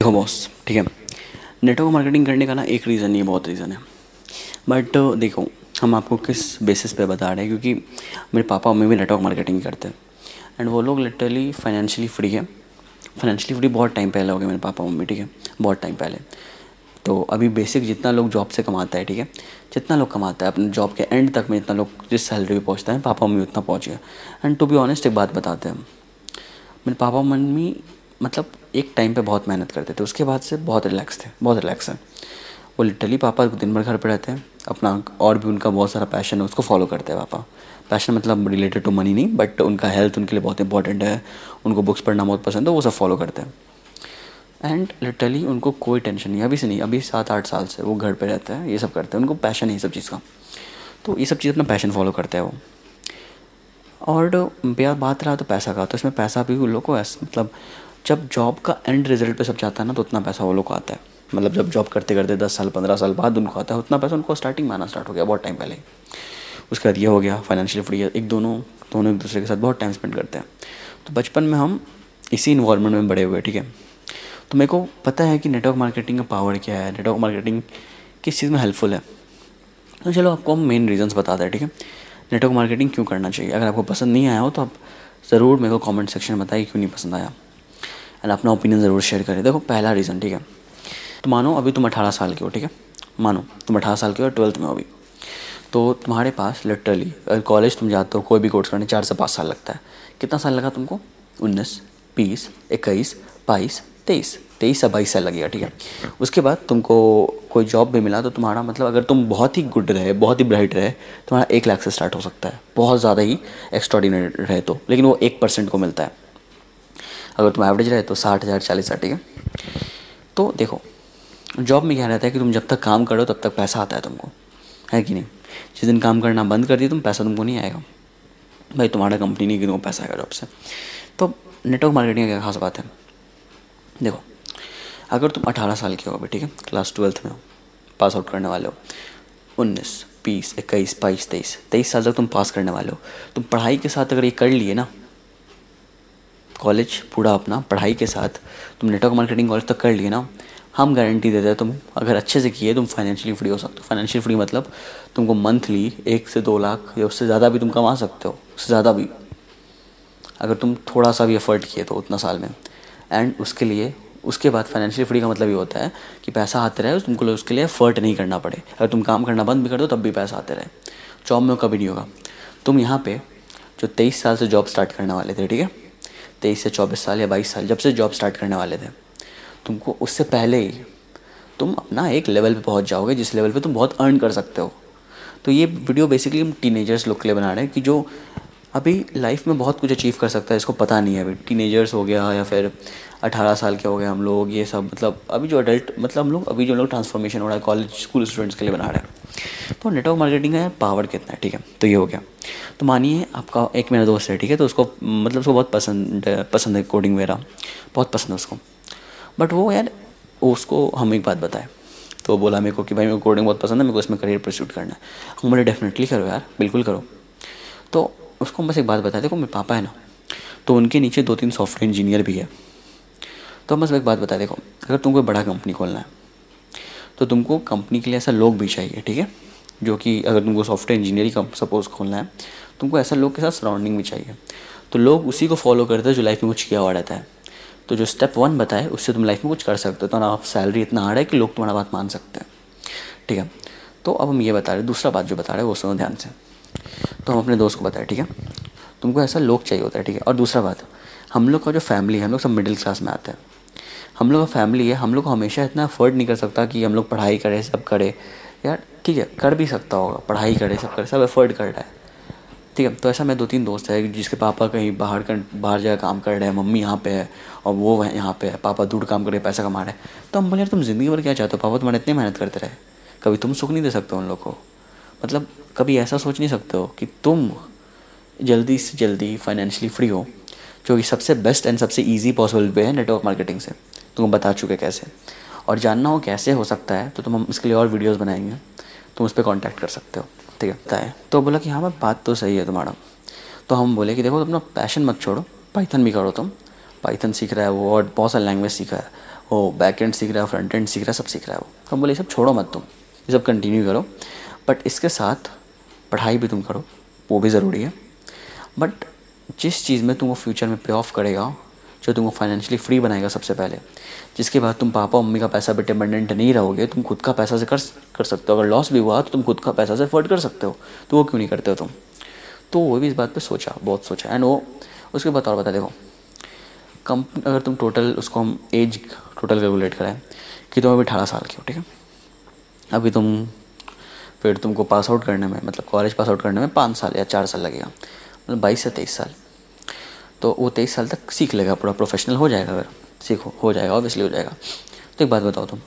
देखो बॉस ठीक है? नेटवर्क मार्केटिंग करने का ना एक रीज़न है बहुत रीज़न है। बट देखो, हम आपको किस बेसिस पे बता रहे हैं, क्योंकि मेरे पापा मम्मी भी नेटवर्क मार्केटिंग करते हैं। एंड वो लोग लिटरली फाइनेंशियली फ्री है। फाइनेंशियली फ्री बहुत टाइम पहले हो गए मेरे पापा मम्मी, ठीक है? बहुत टाइम पहले। तो अभी बेसिक जितना लोग जॉब से कमाता है, ठीक है? जितना लोग कमाता है, अपने जॉब के एंड तक में जितना लोग जिस सैलरी पे पहुँचता है, पापा मम्मी उतना पहुँच गया। एंड टू बी ऑनेस्ट एक बात बताते हैं। मेरे पापा मम्मी मतलब एक टाइम पे बहुत मेहनत करते थे। उसके बाद से बहुत रिलैक्स थे, बहुत रिलैक्स हैं। वो लिटरली पापा दिन भर घर पे रहते हैं, अपना और भी उनका बहुत सारा पैशन है, उसको फॉलो करते हैं पापा। पैशन मतलब रिलेटेड टू मनी नहीं बट उनका हेल्थ उनके लिए बहुत इंपॉर्टेंट है, उनको बुक्स पढ़ना बहुत पसंद है, वो सब फॉलो करते हैं। एंड लिटरली उनको कोई टेंशन नहीं अभी से नहीं, अभी सात आठ साल से वो घर पे रहते हैं, ये सब करते हैं, उनको पैशन है ये सब चीज़ का। तो ये सब चीज़ अपना पैशन फॉलो करते हैं वो। और बात रहा तो पैसा का तो इसमें पैसा भी उन लोग को ऐसा मतलब जब जॉब का एंड रिज़ल्ट पे सब जाता है ना तो उतना पैसा वो लोग को आता है। मतलब जब जॉब करते करते दस साल, पंद्रह साल बाद उनको आता है, उतना पैसा उनको स्टार्टिंग में आना स्टार्ट हो गया बहुत टाइम पहले। उसके बाद ये हो गया फाइनेंशियल फ्री एक दोनों दोनों एक दूसरे के साथ बहुत टाइम स्पेंड करते हैं। तो बचपन में हम इसी इन्वायरमेंट में बड़े हुए, ठीक है? तो मेरे को पता है कि नेटवर्क मार्केटिंग का पावर क्या है नेटवर्क मार्केटिंग किस चीज़ में हेल्पफुल है। तो चलो आपको हम मेन रीजंस बताते हैं, ठीक है? नेटवर्क मार्केटिंग क्यों करना चाहिए? अगर आपको पसंद नहीं आया हो तो आप ज़रूर मेरे को कमेंट सेक्शन में बताइए क्यों नहीं पसंद आया। एंड अपना ओपिनियन ज़रूर शेयर करें। देखो, पहला रीज़न ठीक है? तो मानो, अभी तुम अठारह साल के हो, ठीक है? मानो, तुम अठारह साल के हो ट्वेल्थ में हो अभी। तो तुम्हारे पास लिटरली अगर कॉलेज तुम जाते हो, कोई भी कोर्स करने, चार से पाँच साल लगता है। कितना साल लगा तुमको? उन्नीस, बीस, इक्कीस, बाईस, तेईस। तेईस से बाईस साल लगेगा, ठीक है? उसके बाद तुमको कोई जॉब भी मिला तो तुम्हारा मतलब अगर तुम बहुत ही गुड रहे, बहुत ही ब्राइट रहे, तुम्हारा एक लाख से स्टार्ट हो सकता है। बहुत ज़्यादा ही एक्स्ट्रॉडिनरी रहे तो। लेकिन वो एक परसेंट को मिलता है। अगर तुम एवरेज रहे तो साठ हज़ार, चालीस हज़ार, ठीक है? तो देखो जॉब में क्या रहता है कि तुम जब तक काम करो तब तक पैसा आता है तुमको, है कि नहीं? जिस दिन काम करना बंद कर दिया तुम, पैसा तुमको नहीं आएगा। भाई, तुम्हारा कंपनी नहीं कि तुमको पैसा आएगा जॉब से? तो नेटवर्क मार्केटिंग क्या खास बात है? देखो, अगर तुम अठारह साल के हो अभी, ठीक है? क्लास ट्वेल्थ में हो पास आउट करने वाले हो, उन्नीस, बीस, इक्कीस, बाईस, तेईस तेईस साल तक तुम पास करने वाले हो। तुम पढ़ाई के साथ अगर ये कर लिए ना कॉलेज पूरा अपना पढ़ाई के साथ। तुम नेटवर्क मार्केटिंग कॉलेज तक कर लिए ना? हम गारंटी देते हैं तुम, अगर अच्छे से किए, तुम फाइनेंशियली फ्री हो सकते हो। फाइनेंशियल फ्री मतलब तुमको मंथली एक से दो लाख या उससे ज़्यादा भी तुम कमा सकते हो, उससे ज़्यादा भी। अगर तुम थोड़ा सा भी एफर्ट किए तो उतना साल में। एंड उसके लिए, उसके बाद फाइनेंशियल फ्री का मतलब ये होता है कि पैसा आते रहे, तुमको उसके लिए एफर्ट नहीं करना पड़े। अगर तुम काम करना बंद भी कर दो, तब भी पैसा आते रहे। जॉब में कभी नहीं होगा। तुम यहाँ पे जो तेईस साल से जॉब स्टार्ट करने वाले थे, ठीक है? तेईस से चौबीस साल या बाईस साल, जब से जॉब स्टार्ट करने वाले थे। तुमको उससे पहले ही तुम अपना एक लेवल पे पहुँच जाओगे, जिस लेवल पे तुम बहुत अर्न कर सकते हो। तो ये वीडियो बेसिकली हम टीनेजर्स लोग के लिए बना रहे हैं कि जो अभी लाइफ में बहुत कुछ अचीव कर सकता है, इसको पता नहीं है। अभी टीनेजर्स हो गया या फिर अठारह साल के हो गए हम लोग, ये सब मतलब अभी जो अडल्ट मतलब हम लोग, अभी जो लोग ट्रांसफॉर्मेशन हो रहा है कॉलेज स्कूल स्टूडेंट्स के लिए बना रहे हैं। तो नेटवर्क मार्केटिंग का पावर कितना है, ठीक है? तो ये हो गया। तो मानिए, आपका एक मेरा दोस्त है, ठीक है? तो उसको मतलब उसको बहुत पसंद पसंद है कोडिंग वगैरह। बहुत पसंद है उसको। बट वो यार, उसको हम एक बात बताए। तो बोला मेरे को कि भाई, मेरे को कोडिंग बहुत पसंद है, मेरे को इसमें करियर परस्यूट करना है। हम बोले डेफिनेटली करो यार, बिल्कुल करो। तो उसको हम बस एक बात बताए। देखो, मेरे पापा है ना तो उनके नीचे दो तीन सॉफ्टवेयर इंजीनियर भी है। तो हम बस एक बात बता देखो, अगर तुमको बड़ा कंपनी खोलना है तो तुमको कंपनी के लिए ऐसा लोग भी चाहिए, ठीक है? जो कि अगर तुमको सॉफ्टवेयर इंजीनियरिंग का सपोज़ खोलना है, तुमको ऐसा लोग के साथ सराउंडिंग भी चाहिए। तो लोग उसी को फॉलो करते हैं जो लाइफ में कुछ किया हुआ रहता है। तो जो स्टेप वन बताए, उससे तुम लाइफ में कुछ कर सकते हो। तो ना आप सैलरी इतना आ रहा है कि लोग तुम्हारा बात मान सकते हैं। ठीक है? तो अब हम ये बता रहे दूसरा बात जो बता रहे हैं, वो सुनो ध्यान से। तो हम अपने दोस्त को बताए, ठीक है? तुमको ऐसा लोग चाहिए होता है, ठीक है? और दूसरा बात, हम लोग का जो फैमिली है, हम लोग सब मिडिल क्लास में आते हैं। हम लोग का फैमिली है, हम लोग को हमेशा इतना अफोर्ड नहीं कर सकता कि हम लोग पढ़ाई करें, सब करें। यार, ठीक है, कर भी सकता होगा, पढ़ाई करे, सब करे, सब एफर्ट कर रहा है। ठीक है तो ऐसा मैं दो तीन दोस्त है, जिसके पापा कहीं बाहर कर बाहर जाकर काम कर रहे हैं, मम्मी यहाँ पे है, और वो यहाँ पे है, पापा दूर काम कर रहे पैसा कमा रहे हैं। तो हम बोले, यार, तुम ज़िंदगी भर क्या चाहते हो? पापा तुम्हारे इतने मेहनत करते रहे, कभी तुम सुख नहीं दे सकते उन लोग को। मतलब कभी ऐसा सोच नहीं सकते हो कि तुम जल्दी से जल्दी फाइनेंशियली फ्री हो, जो कि सबसे बेस्ट एंड सबसे ईजी पॉसिबल वे है नेटवर्क मार्केटिंग से। तुम बता चुके कैसे? और जानना हो कैसे हो सकता है तो तुम हम इसके लिए और वीडियोज़ बनाएँगे। तुम उस पर कॉन्टैक्ट कर सकते हो, ठीक है? बताए। तो बोला कि हाँ मैं बात तो सही है तुम्हारा। तो हम बोले कि देखो, अपना पैशन मत छोड़ो पाइथन भी करो तुम। पाइथन सीख रहा है वो, और बहुत सारे लैंग्वेज सीख रहा है। वो बैक एंड सीख रहा है फ्रंट एंड सीख रहा है, सब सीख रहा है वो। हम बोले, ये सब छोड़ो मत तुम, ये सब कंटिन्यू करो। बट इसके साथ पढ़ाई भी तुम करो, वो भी ज़रूरी है। बट जिस चीज़ में तुम वो फ्यूचर में पे ऑफ़ करेगा जो तुमको फाइनेंशियली फ्री बनाएगा सबसे पहले। जिसके बाद तुम पापा, मम्मी का पैसा पे डिपेंडेंट नहीं रहोगे, तुम खुद का पैसा से कर कर सकते हो। अगर लॉस भी हुआ तो तुम खुद का पैसा से अफोर्ड कर सकते हो। तो वो क्यों नहीं करते हो तुम? तो वो भी इस बात पर सोचा, बहुत सोचा। एंड वो, उसके बाद और बता, देखो। कम अगर तुम टोटल उसको हम एज टोटल कैलकुलेट करें, कि तुम अभी अठारह साल के हो, ठीक है? अभी तुम, फिर तुमको पास आउट करने में मतलब कॉलेज पास आउट करने में पाँच साल या चार साल लगेगा। मतलब बाईस से तेईस साल। तो वो तेईस साल तक सीख लेगा, पूरा प्रोफेशनल हो जाएगा अगर, सीखो हो जाएगा ऑब्वियसली हो जाएगा। तो एक बात बताओ तुम,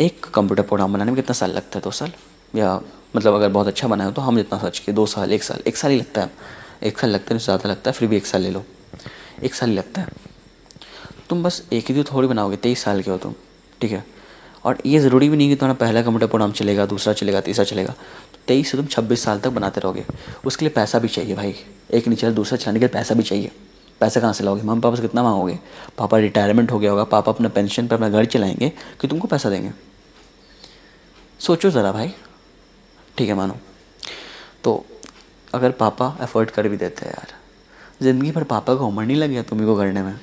एक कंप्यूटर प्रोग्राम बनाने में कितना साल लगता है, दो साल? या मतलब अगर बहुत अच्छा बनाए हो तो हम जितना सर्च किए दो साल, एक साल एक साल ही लगता है। एक साल लगता है ज़्यादा लगता है, फिर भी एक साल ले लो। एक साल ही लगता है। तुम बस एक ही दिन थोड़ी बनाओगे, तेईस साल के हो तुम, ठीक है? और ये ज़रूरी भी नहीं कि तुम्हारा पहला कंप्यूटर प्रोग्राम चलेगा, दूसरा चलेगा, तीसरा चलेगा। तो तेईस से तुम छब्बीस साल तक बनाते रहोगे। उसके लिए पैसा भी चाहिए भाई। एक नहीं चले दूसरा चलाने के लिए पैसा भी चाहिए। पैसा कहाँ से लाओगे? मम्मी पापा से कितना मांगोगे? पापा रिटायरमेंट हो गया होगा। पापा अपना पेंशन पर अपना घर चलाएँगे कि तुमको पैसा देंगे। सोचो ज़रा भाई। ठीक है, मानो। तो अगर पापा एफर्ट कर भी देते हैं यार। ज़िंदगी भर पापा को उम्र नहीं लग तुम्हें को करने में।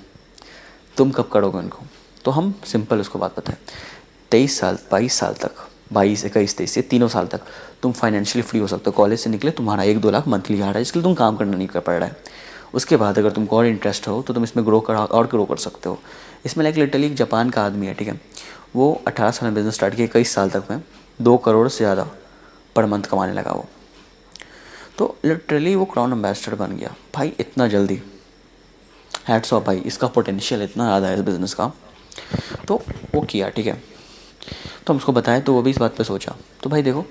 तुम कब करोगे उनको? तो हम सिंपल उसको बात बताएँ। तेईस साल, बाईस साल तक, बाईस, इक्कीस, तेईस से तीनों साल तक तुम फाइनेंशियली फ्री हो सकते हो। कॉलेज से निकले, तुम्हारा एक, दो लाख मंथली आ रहा है इसके लिए तुम काम करना नहीं कर पड़ रहा है। उसके बाद अगर तुमको और इंटरेस्ट हो तो तुम इसमें ग्रो कर, और ग्रो कर सकते हो। इसमें लाइक लिटरली एक जापान का आदमी है, ठीक है? वो अठारह साल में बिज़नेस स्टार्ट किया, इक्कीस साल तक में दो करोड़ से ज़्यादा पर मंथ कमाने लगा वो। तो लिटरली वो क्राउन एम्बेसडर बन गया। भाई, इतना जल्दी। हैट्स ऑफ़ भाई, इसका पोटेंशियल इतना ज़्यादा है इस बिज़नेस का। तो वो किया, ठीक है? तो हम उसको बताएँ तो वो भी इस बात पर सोचा। तो भाई देखो,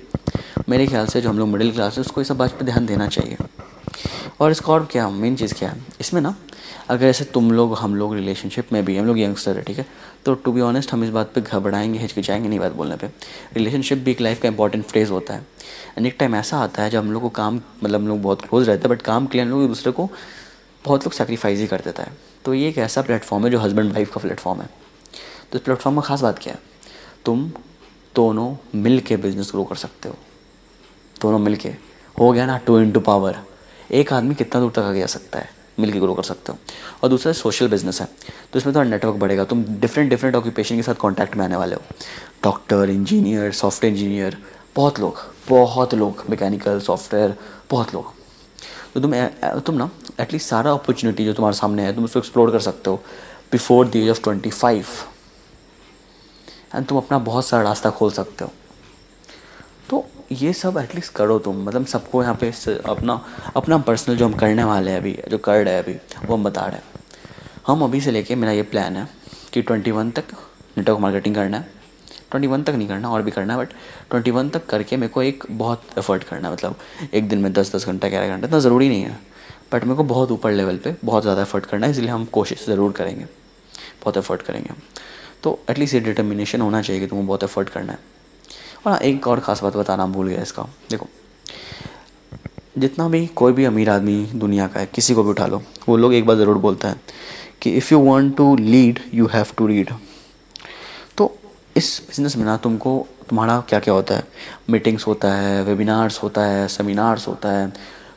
मेरे ख्याल से जो हम लोग मिडिल क्लास है, उसको इस सब बात पर ध्यान देना चाहिए। और इसका और क्या मेन चीज़ क्या है? इसमें ना, अगर ऐसे तुम लोग, हम लोग रिलेशनशिप में भी, हम लोग यंगस्टर है, ठीक है? तो टू बी ऑनेस्ट हम इस बात पे घबराएँगे, हिचकिचाएँगे नहीं बात बोलने पे। रिलेशनशिप भी एक लाइफ का इंपॉर्टेंट फ्रेज होता है। एंड एक टाइम ऐसा आता है, जब हम लोग को काम मतलब हम लोग बहुत क्लोज रहते हैं बट काम के लिए हम लोग एक दूसरे को बहुत लोग सेक्रीफाइस ही कर देता है। तो ये एक ऐसा प्लेटफॉर्म है, जो हस्बैंड वाइफ का प्लेटफॉर्म है। तो इस प्लेटफॉर्म में ख़ास बात क्या है? तुम दोनों मिल के बिज़नेस ग्रो कर सकते हो। दोनों मिल के हो गया ना टू इंटू पावर एक आदमी कितना दूर तक आ जा सकता है? मिल के ग्रो कर सकते हो। और दूसरा सोशल बिज़नेस है। तो इसमें थोड़ा नेटवर्क बढ़ेगा। तुम डिफरेंट डिफरेंट ऑक्यूपेशन के साथ कॉन्टैक्ट में आने वाले हो। डॉक्टर इंजीनियर सॉफ्टवेयर इंजीनियर बहुत लोग बहुत लोग मैकेनिकल सॉफ्टवेयर बहुत लोग। तो तुम तुम ना एटलीस्ट सारा अपॉर्चुनिटी जो तुम्हारे सामने है, तुम उसको एक्सप्लोर कर सकते हो। Before the age of twenty five and तुम अपना बहुत सारा रास्ता खोल सकते हो। तो ये सब एटलीस्ट करो तुम। मतलब सबको यहाँ पे अपना अपना पर्सनल जो हम करने वाले हैं अभी, जो कर रहे हैं अभी, वो हम बता रहे हैं। हम अभी से लेके मेरा ये प्लान है कि ट्वेंटी वन तक नेटवर्क मार्केटिंग करना है। ट्वेंटी वन तक नहीं करना, और भी करना है बट ट्वेंटी वन तक करके मेरे को एक बहुत एफर्ट करना है। मतलब एक दिन में दस दस घंटा, ग्यारह घंटा, इतना ज़रूरी नहीं है। बट मेरे को बहुत ऊपर लेवल पे बहुत ज़्यादा एफर्ट करना है, इसलिए हम कोशिश ज़रूर करेंगे। बहुत एफर्ट करेंगे हम। तो एटलीस्ट ये डिटर्मिनेशन होना चाहिए कि तुमको बहुत एफर्ट करना है। और हाँ एक और ख़ास बात बताना भूल गया इसका। देखो, जितना भी कोई भी अमीर आदमी दुनिया का है, किसी को भी उठा लो, वो लोग एक बार ज़रूर बोलता है कि if you want to lead you have to read तो इस बिज़नेस में ना तुमको, तुम्हारा क्या क्या होता है? मीटिंग्स होता है वेबिनार्स होता है सेमिनार्स होता है,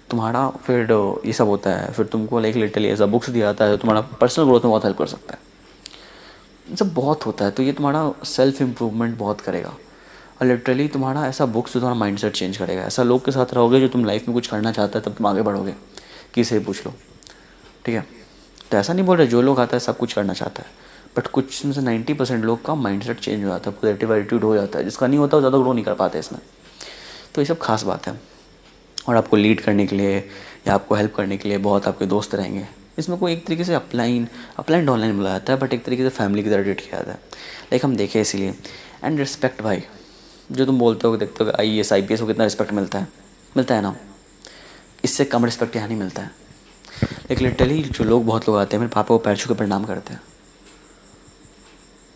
तुम्हारा फिर ये सब होता है। फिर तुमको लाइक लिटरली ऐसा बुक्स दिया जाता है तुम्हारा पर्सनल ग्रोथ में बहुत हेल्प कर सकता है। सब बहुत होता है तो ये तुम्हारा सेल्फ इम्प्रूवमेंट बहुत करेगा। और लिटरली तुम्हारा ऐसा बुक्स जो तुम्हारा माइंड सेट चेंज करेगा। ऐसा लोग के साथ रहोगे जो तुम लाइफ में कुछ करना चाहता है, तब तुम आगे बढ़ोगे। किसे पूछ लो। ठीक है? तो ऐसा नहीं बोल रहे, जो लोग आता है, सब कुछ करना चाहता है। बट कुछ से नाइन्टी परसेंट लोग का माइंड सेट चेंज हो जाता है पॉजिटिव एटीट्यूड हो जाता है। जिसका नहीं होता, वो ज़्यादा ग्रो नहीं कर पाते इसमें। तो ये सब खास बात है। और आपको लीड करने के लिए या आपको हेल्प करने के लिए बहुत आपके दोस्त रहेंगे। इसमें कोई एक तरीके से अपलाइन अपलाइन ऑनलाइन बुलाया जाता है बट एक तरीके से फैमिली की तरह ट्रीट किया जाता है। लाइक हम देखें इसीलिए। एंड रिस्पेक्ट भाई, जो तुम बोलते हो, देखते हो I S, I P S को कितना रिस्पेक्ट मिलता है। मिलता है ना? इससे कम रिस्पेक्ट यहाँ नहीं मिलता है। लेकिन लिटरली जो लोग बहुत लोग आते हैं, मेरे पापा को पैर छू के प्रणाम करते हैं।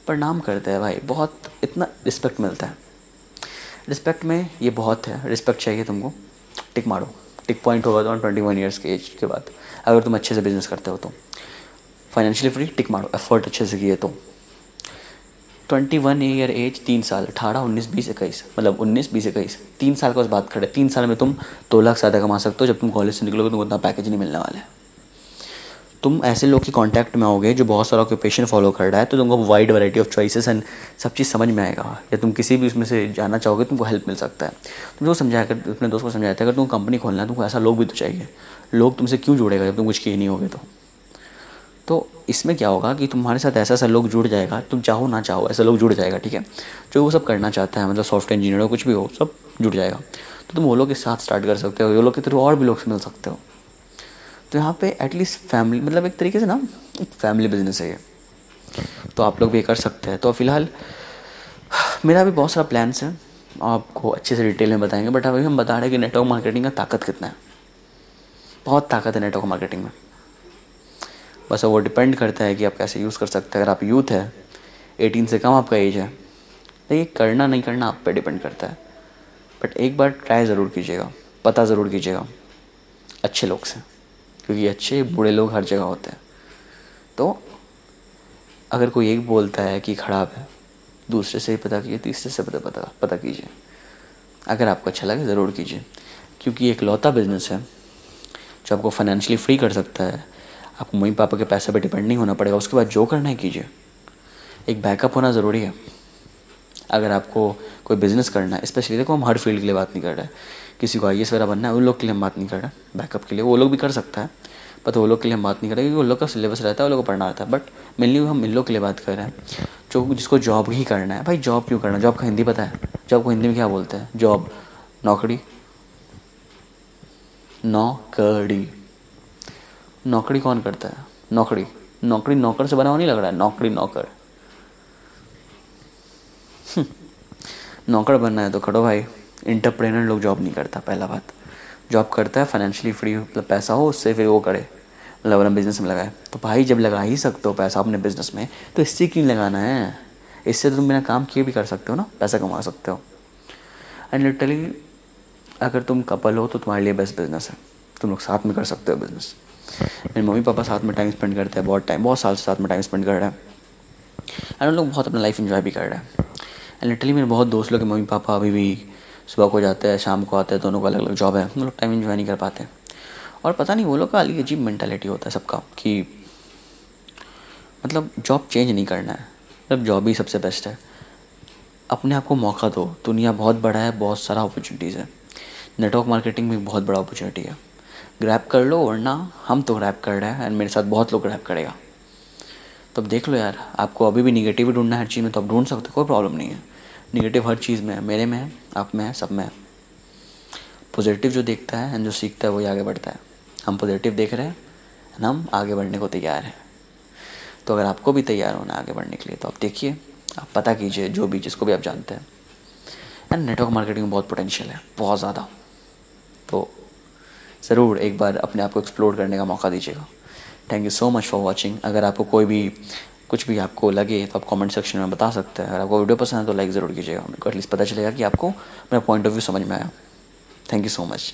प्रणाम करते हैं भाई, बहुत इतना रिस्पेक्ट मिलता है। रिस्पेक्ट में ये बहुत है रिस्पेक्ट चाहिए तुमको। टिक मारो। टिक पॉइंट होगा तो ट्वेंटी वन ईयर्स के एज के बाद। अगर तुम अच्छे से बिज़नेस करते हो तो। फाइनेंशियली फ्री टिक मारो। एफर्ट अच्छे से किए तो। ट्वेंटी वन ईयर एज तीन साल। अठारह, उन्नीस, बीस, इक्कीस। मतलब उन्नीस, बीस, इक्कीस। तीन साल का उस बात खड़े। तीन साल में तुम दो लाख ज़्यादा कमा सकते हो। जब तुम कॉलेज से निकलोगे, तुमको उतना पैकेज नहीं मिलने वाला है। तुम ऐसे लोग के कांटेक्ट में आओगे जो बहुत सारा ऑक्यूपेशन फॉलो कर रहा है तो तुमको wide variety of choices and सब चीज़ समझ में आएगा। या तुम किसी भी उसमें से जाना चाहोगे, तुमको हेल्प मिल सकता है। तुम जो समझाया कर, अपने दोस्त को समझाया था अगर तुम कंपनी खोलना है, तुमको ऐसा लोग भी तो चाहिए। लोग तुमसे क्यों जुड़ेगा जब तुम कुछ किए नहीं होगे तो? तो इसमें क्या होगा कि तुम्हारे साथ ऐसा ऐसा लोग जुड़ जाएगा, तुम चाहो ना चाहो, ऐसा लोग जुड़ जाएगा, ठीक है? जो वो सब करना चाहता है मतलब सॉफ्टवेयर इंजीनियर हो, कुछ भी हो, सब जुड़ जाएगा। तो तुम वो लोग के साथ स्टार्ट कर सकते हो, वो लोग के थ्रू और भी लोग मिल सकते हो। तो यहाँ पे एटलीस्ट फैमिली मतलब एक तरीके से ना, एक फैमिली बिज़नेस है ये। तो आप लोग भी कर सकते हैं। तो फ़िलहाल, मेरा भी बहुत सारा प्लान्स है। आपको अच्छे से डिटेल में बताएँगे बट अभी हम बता रहे हैं कि नेटवर्क मार्केटिंग का ताकत कितना है। बहुत ताकत है नेटवर्क मार्केटिंग में। बस वो डिपेंड करता है कि आप कैसे यूज़ कर सकते हैं। अगर आप यूथ है एटीन से कम आपका एज है देखिए करना नहीं करना आप पे डिपेंड करता है। बट एक बार ट्राई ज़रूर कीजिएगा। पता ज़रूर कीजिएगा। अच्छे लोग से। क्योंकि अच्छे बुरे लोग हर जगह होते हैं। तो अगर कोई एक बोलता है कि ख़राब है, दूसरे से ही पता कीजिए, तीसरे से पता पता पता कीजिए। अगर आपको अच्छा लगे, ज़रूर कीजिए। क्योंकि एक लौता बिज़नेस है, जो आपको फाइनेंशियली फ्री कर सकता है। आपको मम्मी पापा के पैसे पर डिपेंड नहीं होना पड़ेगा, उसके बाद जो करना है कीजिए। एक बैकअप होना ज़रूरी है। अगर आपको कोई बिज़नेस करना है स्पेशली देखो हम हर फ़ील्ड के लिए बात नहीं कर रहे किसी को आई एस वगैरह बनना है, उन लोग के लिए हम बात नहीं कर रहे बैकअप के लिए। वो लोग भी कर सकता है पर वो लोग के लिए हम बात नहीं कर रहे क्योंकि वो लोग का सिलेबस रहता है, वो लोग को पढ़ना रहता है। बट मेनली हम इन लोग के लिए बात कर रहे हैं, जो जिसको जॉब ही करना है। भाई जॉब क्यों करना जॉब का हिंदी पता है? जॉब को हिंदी में क्या बोलते हैं? जॉब नौकरी। नौकरी। नौकरी कौन करता है? नौकरी। नौकरी नौकर से बना हुआ नहीं लग रहा है? नौकरी नौकर। नौकर बनना है तो करो भाई। इंटरप्रेनर लोग जॉब नहीं करता, पहला बात। जॉब करता है फाइनेंशियली फ्री मतलब पैसा हो, उससे फिर वो करे। मतलब अपना बिज़नेस में लगाए। तो भाई, जब लगा ही सकते हो पैसा अपने बिज़नेस में तो इससे क्यों लगाना है? इससे तो तुम बिना काम किए भी कर सकते हो ना, पैसा कमा सकते हो। एंड लिटरली अगर तुम कपल हो तो तुम्हारे लिए बेस्ट बिज़नेस है। तुम लोग साथ में कर सकते हो बिज़नेस मेरे मम्मी पापा साथ में टाइम स्पेंड करते हैं, बहुत टाइम बहुत साल से साथ में टाइम स्पेंड कर रहे हैं। एंड उन लोग बहुत अपना लाइफ इन्जॉय भी कर रहे हैं। एंड लिटरली मेरे बहुत दोस्त लोग मम्मी पापा अभी भी। सुबह को जाते हैं, शाम को आते हैं, दोनों का अलग अलग जॉब है। हम लोग टाइम इन्जॉय नहीं कर पाते। और पता नहीं, वो लोग का अलग अजीब मैंटेलिटी होता है सबका कि मतलब जॉब चेंज नहीं करना है। मतलब जॉब ही सबसे बेस्ट है। अपने आप को मौका दो। दुनिया बहुत बड़ा है, बहुत सारा अपॉर्चुनिटीज़ है। नेटवर्क मार्केटिंग में बहुत बड़ा अपॉर्चुनिटी है। ग्रैप कर लो, वरना हम तो ग्रैप कर रहे हैं एंड मेरे साथ बहुत लोग ग्रैप करेगा। तो देख लो यार, आपको अभी भी निगेटिव ढूंढना है हर चीज़ में तो आप ढूंढ सकते कोई प्रॉब्लम नहीं है। निगेटिव हर चीज़ में है, मेरे में है, आप में है, सब में है। पॉजिटिव जो देखता है एंड जो सीखता है, वही आगे बढ़ता है। हम पॉजिटिव देख रहे हैं एंड हम आगे बढ़ने को तैयार हैं। तो अगर आपको भी तैयार होना आगे बढ़ने के लिए तो आप देखिए, आप पता कीजिए जो भी जिसको भी आप जानते हैं। एंड नेटवर्क मार्केटिंग में बहुत पोटेंशियल है, बहुत ज़्यादा। तो ज़रूर एक बार अपने आप को एक्सप्लोर करने का मौका दीजिएगा। Thank you so much for watching अगर आपको कोई भी कुछ भी आपको लगे तो आप कमेंट सेक्शन में बता सकते हैं। अगर आपको वीडियो पसंद है तो लाइक ज़रूर कीजिएगा। एटलीस्ट पता चलेगा कि आपको मेरा पॉइंट ऑफ़ व्यू समझ में आया। Thank you so much